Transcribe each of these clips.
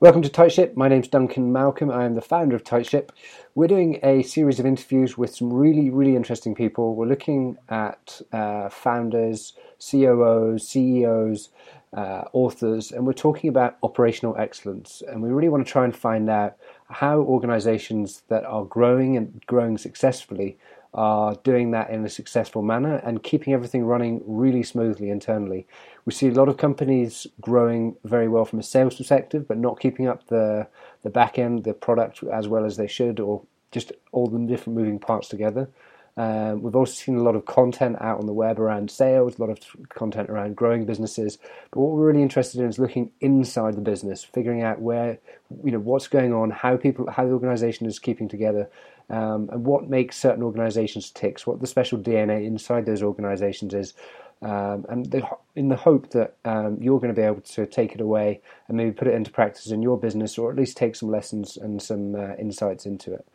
Welcome to Tightship. My name's Duncan Malcolm. I am the founder of Tightship. We're doing a series of interviews with some really, really interesting people. We're looking at uh, founders, COOs, CEOs, uh, authors, and we're talking about operational excellence. And we really want to try and find out how organizations that are growing and growing successfully are doing that in a successful manner and keeping everything running really smoothly internally. We see a lot of companies growing very well from a sales perspective, but not keeping up the the back end, the product as well as they should, or just all the different moving parts together. Um, we've also seen a lot of content out on the web around sales, a lot of content around growing businesses. But what we're really interested in is looking inside the business, figuring out where, you know, what's going on, how people, how the organisation is keeping together, um, and what makes certain organisations tick, what the special DNA inside those organisations is. Um, and the, in the hope that um, you're going to be able to take it away and maybe put it into practice in your business, or at least take some lessons and some uh, insights into it.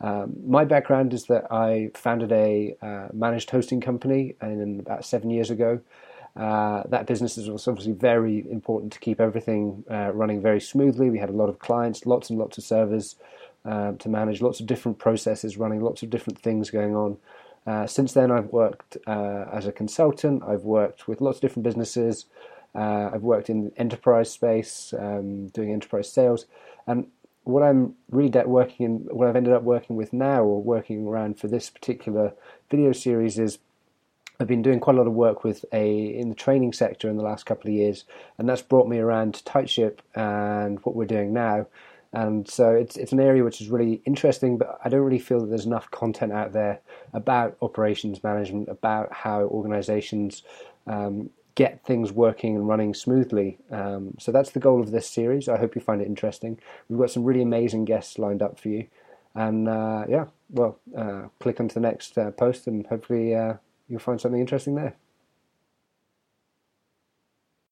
Um, my background is that I founded a uh, managed hosting company in about seven years ago. Uh, that business was obviously very important to keep everything uh, running very smoothly. We had a lot of clients, lots and lots of servers uh, to manage, lots of different processes running, lots of different things going on. Uh, since then, I've worked uh, as a consultant. I've worked with lots of different businesses. I've worked in the enterprise space, um, doing enterprise sales, and what I'm really working in, what I've ended up working with now, or working around for this particular video series, is I've been doing quite a lot of work with a in the training sector in the last couple of years, and that's brought me around to Tightship and what we're doing now. And so it's it's an area which is really interesting, but I don't really feel that there's enough content out there about operations management, about how organisations um, get things working and running smoothly. Um, so that's the goal of this series. I hope you find it interesting. We've got some really amazing guests lined up for you. And uh, yeah, well, uh, click onto the next uh, post and hopefully uh, you'll find something interesting there.